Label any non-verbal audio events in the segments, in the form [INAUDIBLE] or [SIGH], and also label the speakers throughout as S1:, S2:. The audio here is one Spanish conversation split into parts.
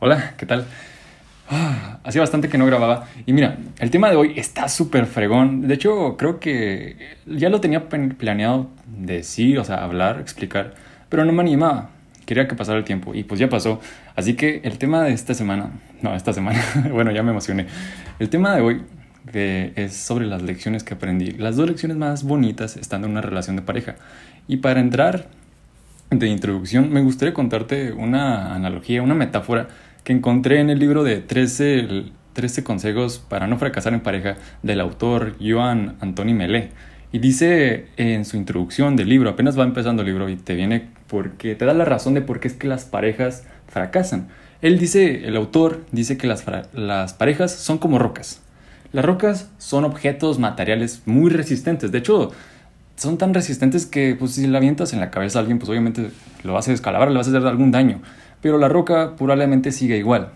S1: Hola, ¿qué tal? Ah, hacía bastante que no grababa. Y mira, el tema de hoy está súper fregón. De hecho, creo que ya lo tenía planeado decir, o sea, hablar, explicar, pero no me animaba. Quería que pasara el tiempo y pues ya pasó. Así que el tema de esta semana, no, esta semana, [LAUGHS] bueno, ya me emocioné. El tema de hoy es sobre las lecciones que aprendí. Las dos lecciones más bonitas estando en una relación de pareja. Y para entrar de introducción, me gustaría contarte una analogía, una metáfora que encontré en el libro de 13, 13 consejos para no fracasar en pareja del autor Joan Antoni Melé. Y dice en su introducción del libro, apenas va empezando el libro y te viene porque te da la razón de por qué es que las parejas fracasan. Él dice, el autor dice que las, las parejas son como rocas. Las rocas son objetos materiales muy resistentes. De hecho, son tan resistentes que pues, si la avientas en la cabeza a alguien, pues obviamente lo vas a descalabrar, le vas a hacer algún daño pero la roca probablemente sigue igual.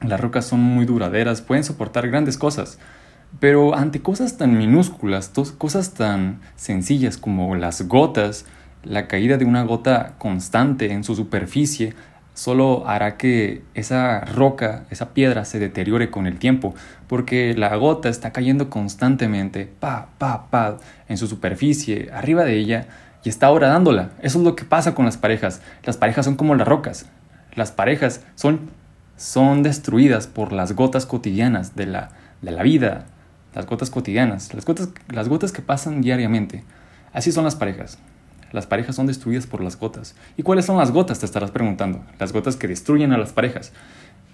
S1: Las rocas son muy duraderas, pueden soportar grandes cosas, pero ante cosas tan minúsculas, cosas tan sencillas como las gotas, la caída de una gota constante en su superficie solo hará que esa roca, esa piedra se deteriore con el tiempo, porque la gota está cayendo constantemente, pa, pa, pa, en su superficie, arriba de ella, y está ahora dándola. Eso es lo que pasa con las parejas. Las parejas son como las rocas. Las parejas son, son destruidas por las gotas cotidianas de la, de la vida, las gotas cotidianas, las gotas, las gotas que pasan diariamente. Así son las parejas. Las parejas son destruidas por las gotas. ¿Y cuáles son las gotas? Te estarás preguntando. Las gotas que destruyen a las parejas.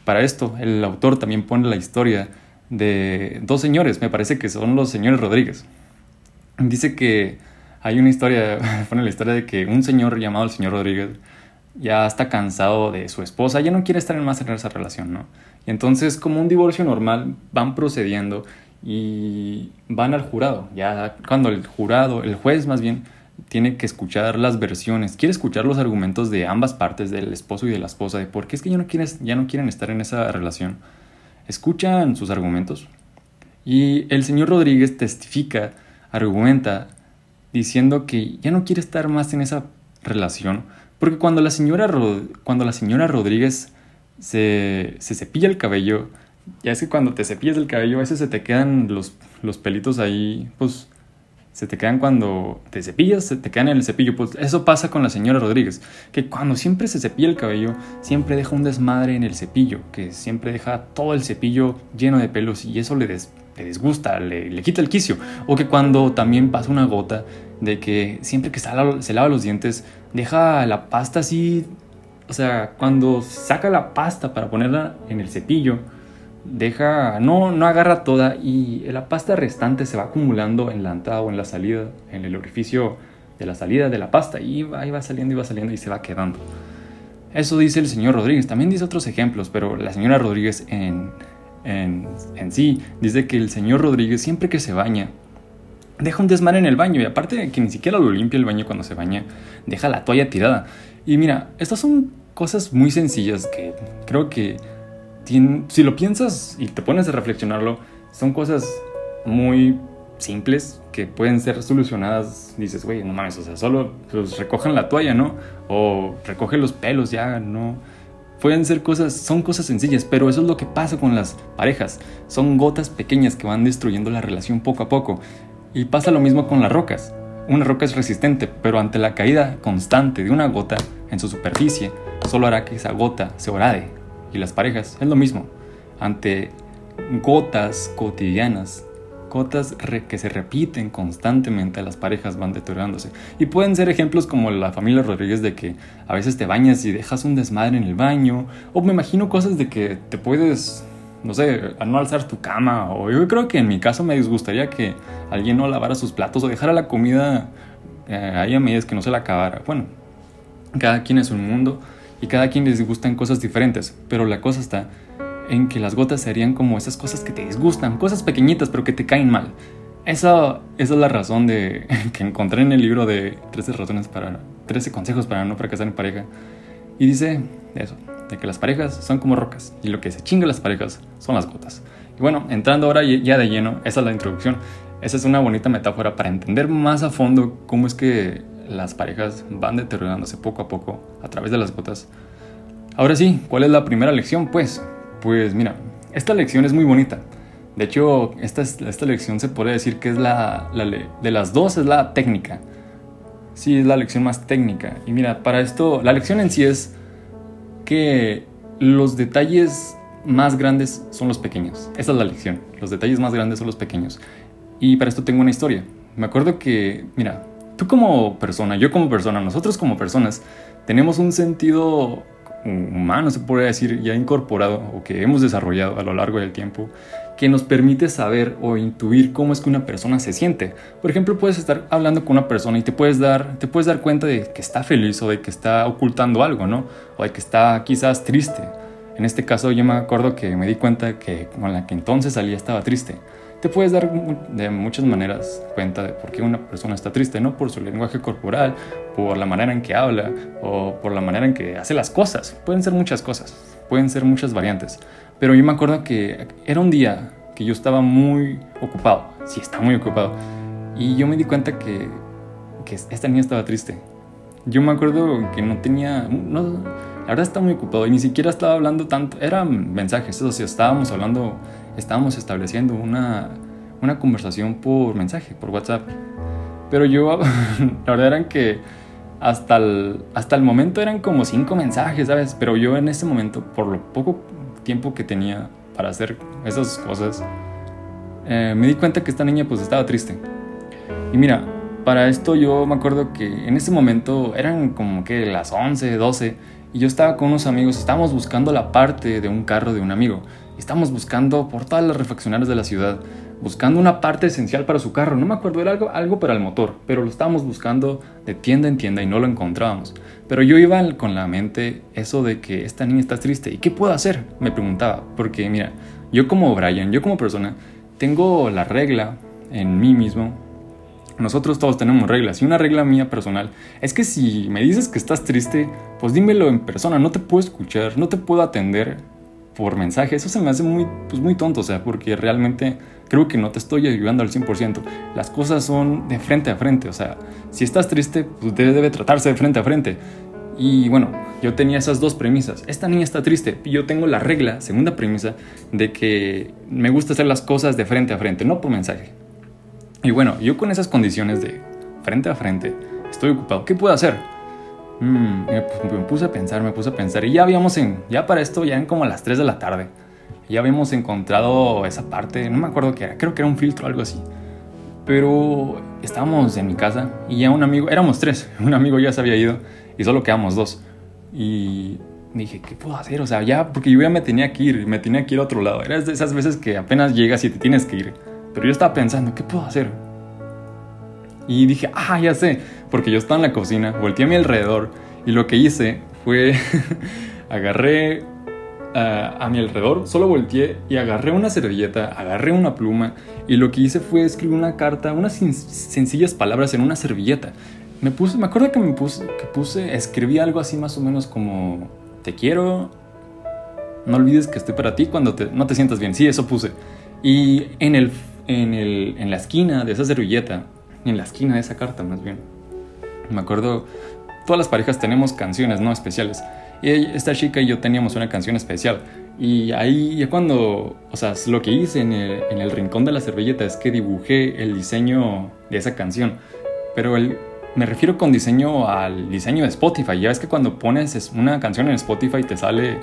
S1: Para esto, el autor también pone la historia de dos señores, me parece que son los señores Rodríguez. Dice que hay una historia, [LAUGHS] pone la historia de que un señor llamado el señor Rodríguez ya está cansado de su esposa, ya no quiere estar más en esa relación, ¿no? Y entonces, como un divorcio normal, van procediendo y van al jurado. Ya cuando el jurado, el juez más bien, tiene que escuchar las versiones, quiere escuchar los argumentos de ambas partes, del esposo y de la esposa, de por qué es que ya no, quieren, ya no quieren estar en esa relación. Escuchan sus argumentos y el señor Rodríguez testifica, argumenta diciendo que ya no quiere estar más en esa relación, porque cuando la señora, cuando la señora Rodríguez se, se, cepilla el cabello, ya es que cuando te cepillas el cabello a veces se te quedan los, los pelitos ahí, pues se te quedan cuando te cepillas, se te quedan en el cepillo. Pues eso pasa con la señora Rodríguez, que cuando siempre se cepilla el cabello, siempre deja un desmadre en el cepillo, que siempre deja todo el cepillo lleno de pelos y eso le, des, le disgusta, le, le, quita el quicio. O que cuando también pasa una gota de que siempre que se lava, se lava los dientes, deja la pasta así, o sea, cuando saca la pasta para ponerla en el cepillo, deja, no, no agarra toda y la pasta restante se va acumulando en la entrada o en la salida, en el orificio de la salida de la pasta y ahí va saliendo y va saliendo y se va quedando. Eso dice el señor Rodríguez. También dice otros ejemplos, pero la señora Rodríguez en, en, en sí dice que el señor Rodríguez siempre que se baña deja un desmar en el baño y aparte que ni siquiera lo limpia el baño cuando se baña, deja la toalla tirada. Y mira, estas son cosas muy sencillas que creo que si lo piensas y te pones a reflexionarlo, son cosas muy simples que pueden ser solucionadas. Dices, güey, no mames, o sea, solo pues, recogen la toalla, ¿no? O recoge los pelos, ya, ¿no? Pueden ser cosas, son cosas sencillas, pero eso es lo que pasa con las parejas. Son gotas pequeñas que van destruyendo la relación poco a poco. Y pasa lo mismo con las rocas. Una roca es resistente, pero ante la caída constante de una gota en su superficie, solo hará que esa gota se orade. Y las parejas es lo mismo. Ante gotas cotidianas, gotas que se repiten constantemente, las parejas van deteriorándose. Y pueden ser ejemplos como la familia Rodríguez de que a veces te bañas y dejas un desmadre en el baño. O me imagino cosas de que te puedes no sé, a no alzar tu cama. O yo creo que en mi caso me disgustaría que alguien no lavara sus platos o dejara la comida eh, ahí a medias que no se la acabara. Bueno, cada quien es un mundo y cada quien les gustan cosas diferentes, pero la cosa está en que las gotas serían como esas cosas que te disgustan, cosas pequeñitas pero que te caen mal. Esa, esa es la razón de, [LAUGHS] que encontré en el libro de 13 razones para 13 consejos para no fracasar en pareja. Y dice eso, de que las parejas son como rocas y lo que se chinga las parejas son las gotas. Y bueno, entrando ahora ya de lleno, esa es la introducción. Esa es una bonita metáfora para entender más a fondo cómo es que las parejas van deteriorándose poco a poco a través de las gotas. Ahora sí, ¿cuál es la primera lección? Pues, pues mira, esta lección es muy bonita. De hecho, esta, esta lección se puede decir que es la, la, de las dos es la técnica. Sí, es la lección más técnica. Y mira, para esto, la lección en sí es que los detalles más grandes son los pequeños. Esa es la lección. Los detalles más grandes son los pequeños. Y para esto tengo una historia. Me acuerdo que, mira, tú como persona, yo como persona, nosotros como personas, tenemos un sentido humano, se puede decir, ya incorporado o que hemos desarrollado a lo largo del tiempo, que nos permite saber o intuir cómo es que una persona se siente. Por ejemplo, puedes estar hablando con una persona y te puedes dar, te puedes dar cuenta de que está feliz o de que está ocultando algo, ¿no? O de que está quizás triste. En este caso yo me acuerdo que me di cuenta que con la que entonces salía estaba triste te puedes dar de muchas maneras cuenta de por qué una persona está triste, no por su lenguaje corporal, por la manera en que habla o por la manera en que hace las cosas. Pueden ser muchas cosas, pueden ser muchas variantes. Pero yo me acuerdo que era un día que yo estaba muy ocupado, sí, estaba muy ocupado, y yo me di cuenta que, que esta niña estaba triste. Yo me acuerdo que no tenía, no, la verdad estaba muy ocupado y ni siquiera estaba hablando tanto, eran mensajes, eso sí, estábamos hablando estábamos estableciendo una, una conversación por mensaje, por WhatsApp. Pero yo, [LAUGHS] la verdad eran que hasta el, hasta el momento eran como cinco mensajes, ¿sabes? Pero yo en ese momento, por lo poco tiempo que tenía para hacer esas cosas, eh, me di cuenta que esta niña pues estaba triste. Y mira, para esto yo me acuerdo que en ese momento eran como que las 11, 12 y yo estaba con unos amigos, estábamos buscando la parte de un carro de un amigo. Estamos buscando por todas las refaccionarias de la ciudad, buscando una parte esencial para su carro. No me acuerdo, era algo, algo para el motor, pero lo estábamos buscando de tienda en tienda y no lo encontrábamos. Pero yo iba con la mente eso de que esta niña está triste. ¿Y qué puedo hacer? Me preguntaba. Porque mira, yo como Brian, yo como persona, tengo la regla en mí mismo. Nosotros todos tenemos reglas y una regla mía personal es que si me dices que estás triste, pues dímelo en persona, no te puedo escuchar, no te puedo atender por mensaje, eso se me hace muy, pues muy tonto, o sea, porque realmente creo que no te estoy ayudando al 100%. Las cosas son de frente a frente, o sea, si estás triste, pues debe, debe tratarse de frente a frente. Y bueno, yo tenía esas dos premisas. Esta niña está triste. Y yo tengo la regla, segunda premisa, de que me gusta hacer las cosas de frente a frente, no por mensaje. Y bueno, yo con esas condiciones de frente a frente, estoy ocupado. ¿Qué puedo hacer? Mm, me, puse a pensar, me puse a pensar. Y ya habíamos, en, ya para esto, ya en como a las 3 de la tarde, ya habíamos encontrado esa parte, no me acuerdo qué era, creo que era un filtro o algo así. Pero estábamos en mi casa y ya un amigo, éramos tres, [LAUGHS] un amigo ya se había ido y solo quedamos dos. Y dije, ¿qué puedo hacer? O sea, ya, porque yo ya me tenía que ir, me tenía que ir a otro lado. Era de esas veces que apenas llegas y te tienes que ir. Pero yo estaba pensando, ¿qué puedo hacer? Y dije, ah, ya sé, porque yo estaba en la cocina, volteé a mi alrededor y lo que hice fue, [LAUGHS] agarré ah, a mi alrededor, solo volteé y agarré una servilleta, agarré una pluma y lo que hice fue escribir una carta, unas sencillas palabras en una servilleta. Me puse, me acuerdo que me puse, escribí algo así más o menos como, te quiero, no olvides que estoy para ti cuando no te sientas bien. Sí, eso puse. Y en, el, en, el, en la esquina de esa servilleta en la esquina de esa carta más bien. Me acuerdo, todas las parejas tenemos canciones, ¿no? Especiales. Y esta chica y yo teníamos una canción especial. Y ahí ya cuando, o sea, lo que hice en el, en el rincón de la servilleta es que dibujé el diseño de esa canción. Pero el, me refiero con diseño al diseño de Spotify. Ya es que cuando pones una canción en Spotify te sale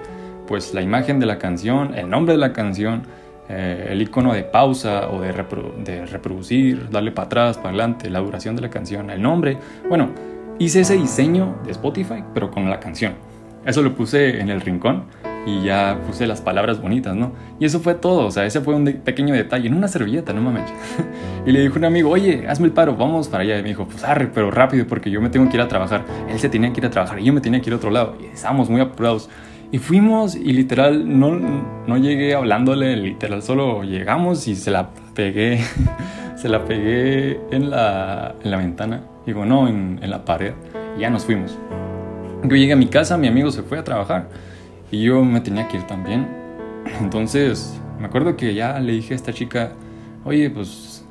S1: pues la imagen de la canción, el nombre de la canción, eh, el icono de pausa o de, reproducir, darle para atrás, para adelante, la duración de la canción, el nombre. Bueno, hice ese diseño de Spotify, pero con la canción. Eso lo puse en el rincón y ya puse las palabras bonitas, ¿no? Y eso fue todo, o sea, ese fue un pequeño detalle, en una servilleta, no mames. [LAUGHS] y le dijo un amigo, oye, hazme el paro, vamos para allá. Y me dijo, pues arre, pero rápido, porque yo me tengo que ir a trabajar. Él se tenía que ir a trabajar y yo me tenía que ir a otro lado. Y estábamos muy apurados. Y fuimos y literal no, no llegué hablándole, literal solo llegamos y se la pegué, [LAUGHS] se la pegué en la, en la ventana, digo no, en, en la pared y ya nos fuimos. Yo llegué a mi casa, mi amigo se fue a trabajar y yo me tenía que ir también. [CLEARS THROAT] Entonces me acuerdo que ya le dije a esta chica, oye pues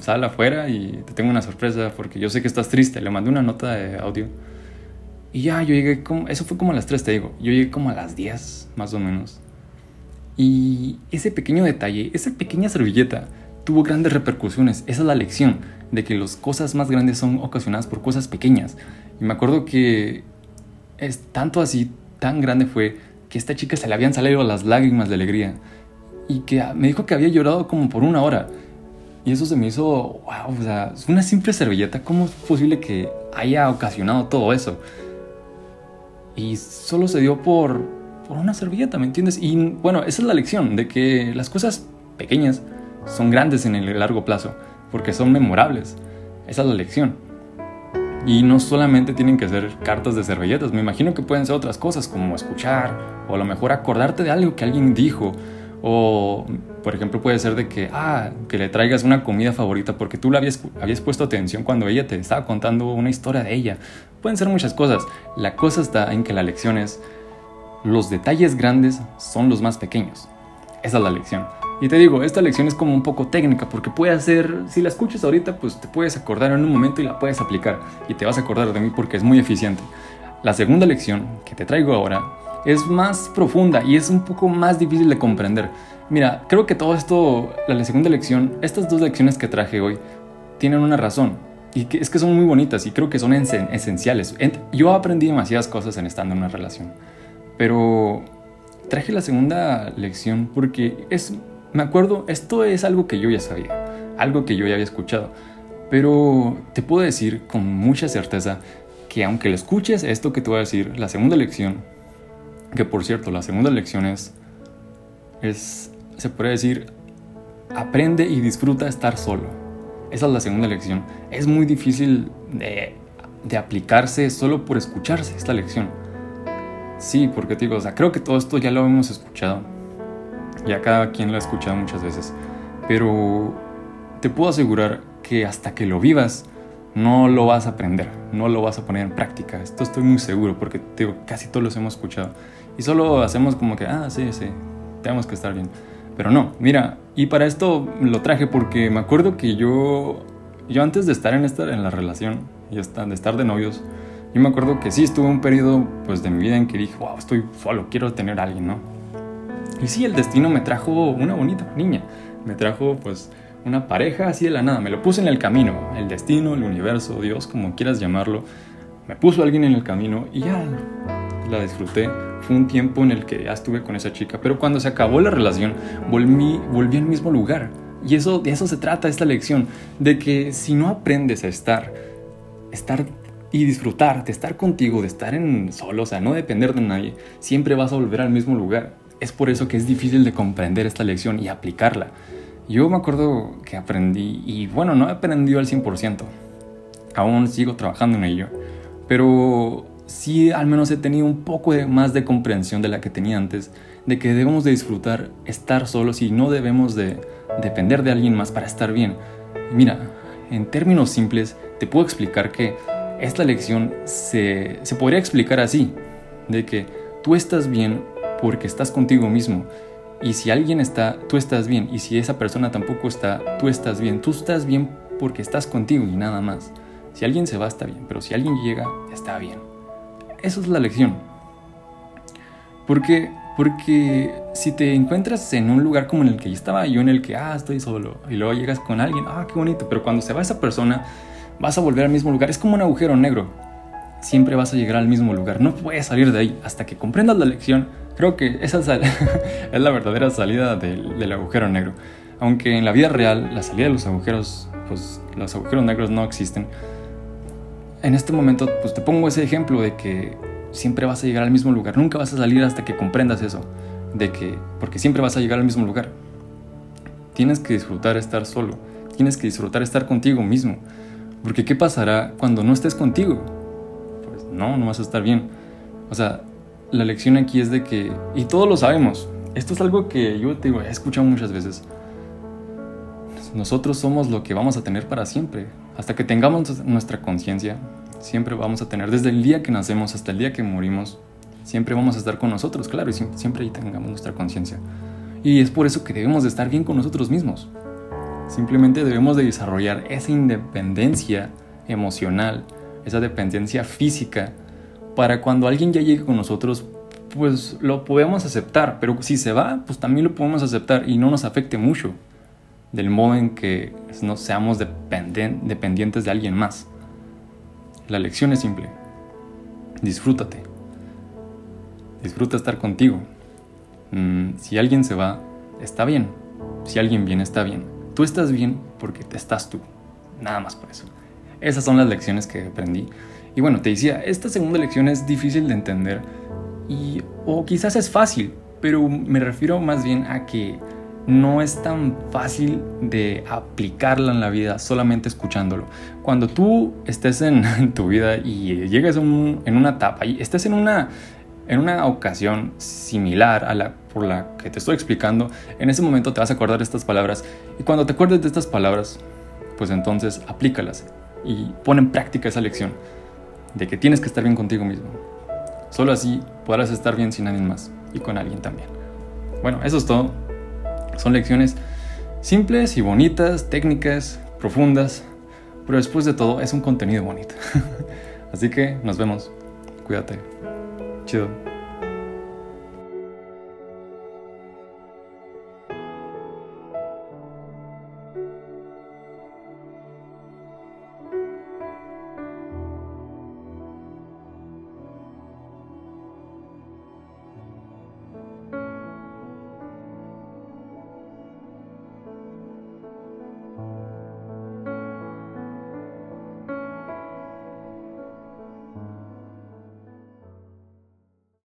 S1: sal afuera y te tengo una sorpresa porque yo sé que estás triste. Le mandé una nota de audio Y ya, yo llegué como, eso fue como a las 3, te digo, yo llegué como a las 10, más o menos. Y ese pequeño detalle, esa pequeña servilleta, tuvo grandes repercusiones. Esa es la lección, de que las cosas más grandes son ocasionadas por cosas pequeñas. Y me acuerdo que es tanto así, tan grande fue, que a esta chica se le habían salido las lágrimas de alegría. Y que me dijo que había llorado como por una hora. Y eso se me hizo, wow, o sea, una simple servilleta, ¿cómo es posible que haya ocasionado todo eso? Y solo se dio por, por una servilleta, ¿me entiendes? Y bueno, esa es la lección, de que las cosas pequeñas son grandes en el largo plazo, porque son memorables. Esa es la lección. Y no solamente tienen que ser cartas de servilletas, me imagino que pueden ser otras cosas como escuchar o a lo mejor acordarte de algo que alguien dijo o, por ejemplo, puede ser de que, ah, que le traigas una comida favorita porque tú le habías, habías puesto atención cuando ella te estaba contando una historia de ella. Pueden ser muchas cosas. La cosa está en que la lección es, los detalles grandes son los más pequeños. Esa es la lección. Y te digo, esta lección es como un poco técnica porque puede ser, si la escuchas ahorita, pues te puedes acordar en un momento y la puedes aplicar. Y te vas a acordar de mí porque es muy eficiente. La segunda lección que te traigo ahora es más profunda y es un poco más difícil de comprender. Mira, creo que todo esto, la segunda lección, estas dos lecciones que traje hoy, tienen una razón. Y que es que son muy bonitas y creo que son esenciales. Yo aprendí demasiadas cosas en estando en una relación. Pero traje la segunda lección porque es, me acuerdo, esto es algo que yo ya sabía, algo que yo ya había escuchado. Pero te puedo decir con mucha certeza que aunque lo escuches esto que te voy a decir, la segunda lección que por cierto, la segunda lección es, es, se puede decir, aprende y disfruta estar solo. Esa es la segunda lección. Es muy difícil de, aplicarse solo por escucharse esta lección. Sí, porque te digo, o sea, creo que todo esto ya lo hemos escuchado. Ya cada quien lo ha escuchado muchas veces. Pero te puedo asegurar que hasta que lo vivas, no lo vas a aprender, no lo vas a poner en práctica. Esto estoy muy seguro porque te digo, casi todos los hemos escuchado. Y solo hacemos como que, ah, sí, sí, tenemos que estar bien. Pero no, mira, y para esto lo traje porque me acuerdo que yo, yo antes de estar en, esta, en la relación y de estar de novios, yo me acuerdo que sí estuve un periodo pues de mi vida en que dije, wow, estoy solo, quiero tener a alguien, ¿no? Y sí, el destino me trajo una bonita niña, me trajo pues una pareja así de la nada, me lo puse en el camino, el destino, el universo, Dios, como quieras llamarlo, me puso alguien en el camino y ya la disfruté. Fue un tiempo en el que ya estuve con esa chica, pero cuando se acabó la relación, volví, volví al mismo lugar. Y eso, de eso se trata esta lección, de que si no aprendes a estar, estar y disfrutar de estar contigo, de estar en solo, o sea, no depender de nadie, siempre vas a volver al mismo lugar. Es por eso que es difícil de comprender esta lección y aplicarla. Yo me acuerdo que aprendí, y bueno, no he aprendido al 100%, aún sigo trabajando en ello, pero sí al menos he tenido un poco más de comprensión de la que tenía antes, de que debemos de disfrutar estar solos y no debemos de depender de alguien más para estar bien. Mira, en términos simples, te puedo explicar que esta lección se, se podría explicar así, de que tú estás bien porque estás contigo mismo. Y si alguien está, tú estás bien. Y si esa persona tampoco está, tú estás bien. Tú estás bien porque estás contigo y nada más. Si alguien se va, está bien. Pero si alguien llega, está bien. Esa es la lección. Porque, porque si te encuentras en un lugar como en el que yo estaba, yo en el que, ah, estoy solo, y luego llegas con alguien, ah, qué bonito, pero cuando se va esa persona, vas a volver al mismo lugar. Es como un agujero negro. Siempre vas a llegar al mismo lugar. No puedes salir de ahí hasta que comprendas la lección. Creo que esa [LAUGHS] es la verdadera salida del, del agujero negro. Aunque en la vida real la salida de los agujeros, pues los agujeros negros no existen en este momento, pues te pongo ese ejemplo de que siempre vas a llegar al mismo lugar, nunca vas a salir hasta que comprendas eso, de que, porque siempre vas a llegar al mismo lugar. Tienes que disfrutar estar solo, tienes que disfrutar estar contigo mismo, porque ¿qué pasará cuando no estés contigo? Pues no, no vas a estar bien. O sea, la lección aquí es de que, y todos lo sabemos, esto es algo que yo te digo, he escuchado muchas veces, nosotros somos lo que vamos a tener para siempre. Hasta que tengamos nuestra conciencia, siempre vamos a tener, desde el día que nacemos hasta el día que morimos, siempre vamos a estar con nosotros, claro, y siempre ahí tengamos nuestra conciencia. Y es por eso que debemos de estar bien con nosotros mismos. Simplemente debemos de desarrollar esa independencia emocional, esa dependencia física, para cuando alguien ya llegue con nosotros, pues lo podemos aceptar, pero si se va, pues también lo podemos aceptar y no nos afecte mucho del modo en que no seamos dependientes de alguien más. La lección es simple. Disfrútate. Disfruta estar contigo. Mm, si alguien se va, está bien. Si alguien viene, está bien. Tú estás bien porque te estás tú. Nada más por eso. Esas son las lecciones que aprendí. Y bueno, te decía, esta segunda lección es difícil de entender y o quizás es fácil, pero me refiero más bien a que no es tan fácil de aplicarla en la vida solamente escuchándolo. Cuando tú estés en, [LAUGHS] tu vida y llegues en una etapa y estés en una, en una ocasión similar a la por la que te estoy explicando, en ese momento te vas a acordar de estas palabras y cuando te acuerdes de estas palabras, pues entonces aplícalas y pon en práctica esa lección de que tienes que estar bien contigo mismo. Solo así podrás estar bien sin alguien más y con alguien también. Bueno, eso es todo. Son lecciones simples y bonitas, técnicas, profundas, pero después de todo es un contenido bonito. [LAUGHS] Así que nos vemos. Cuídate. Chido.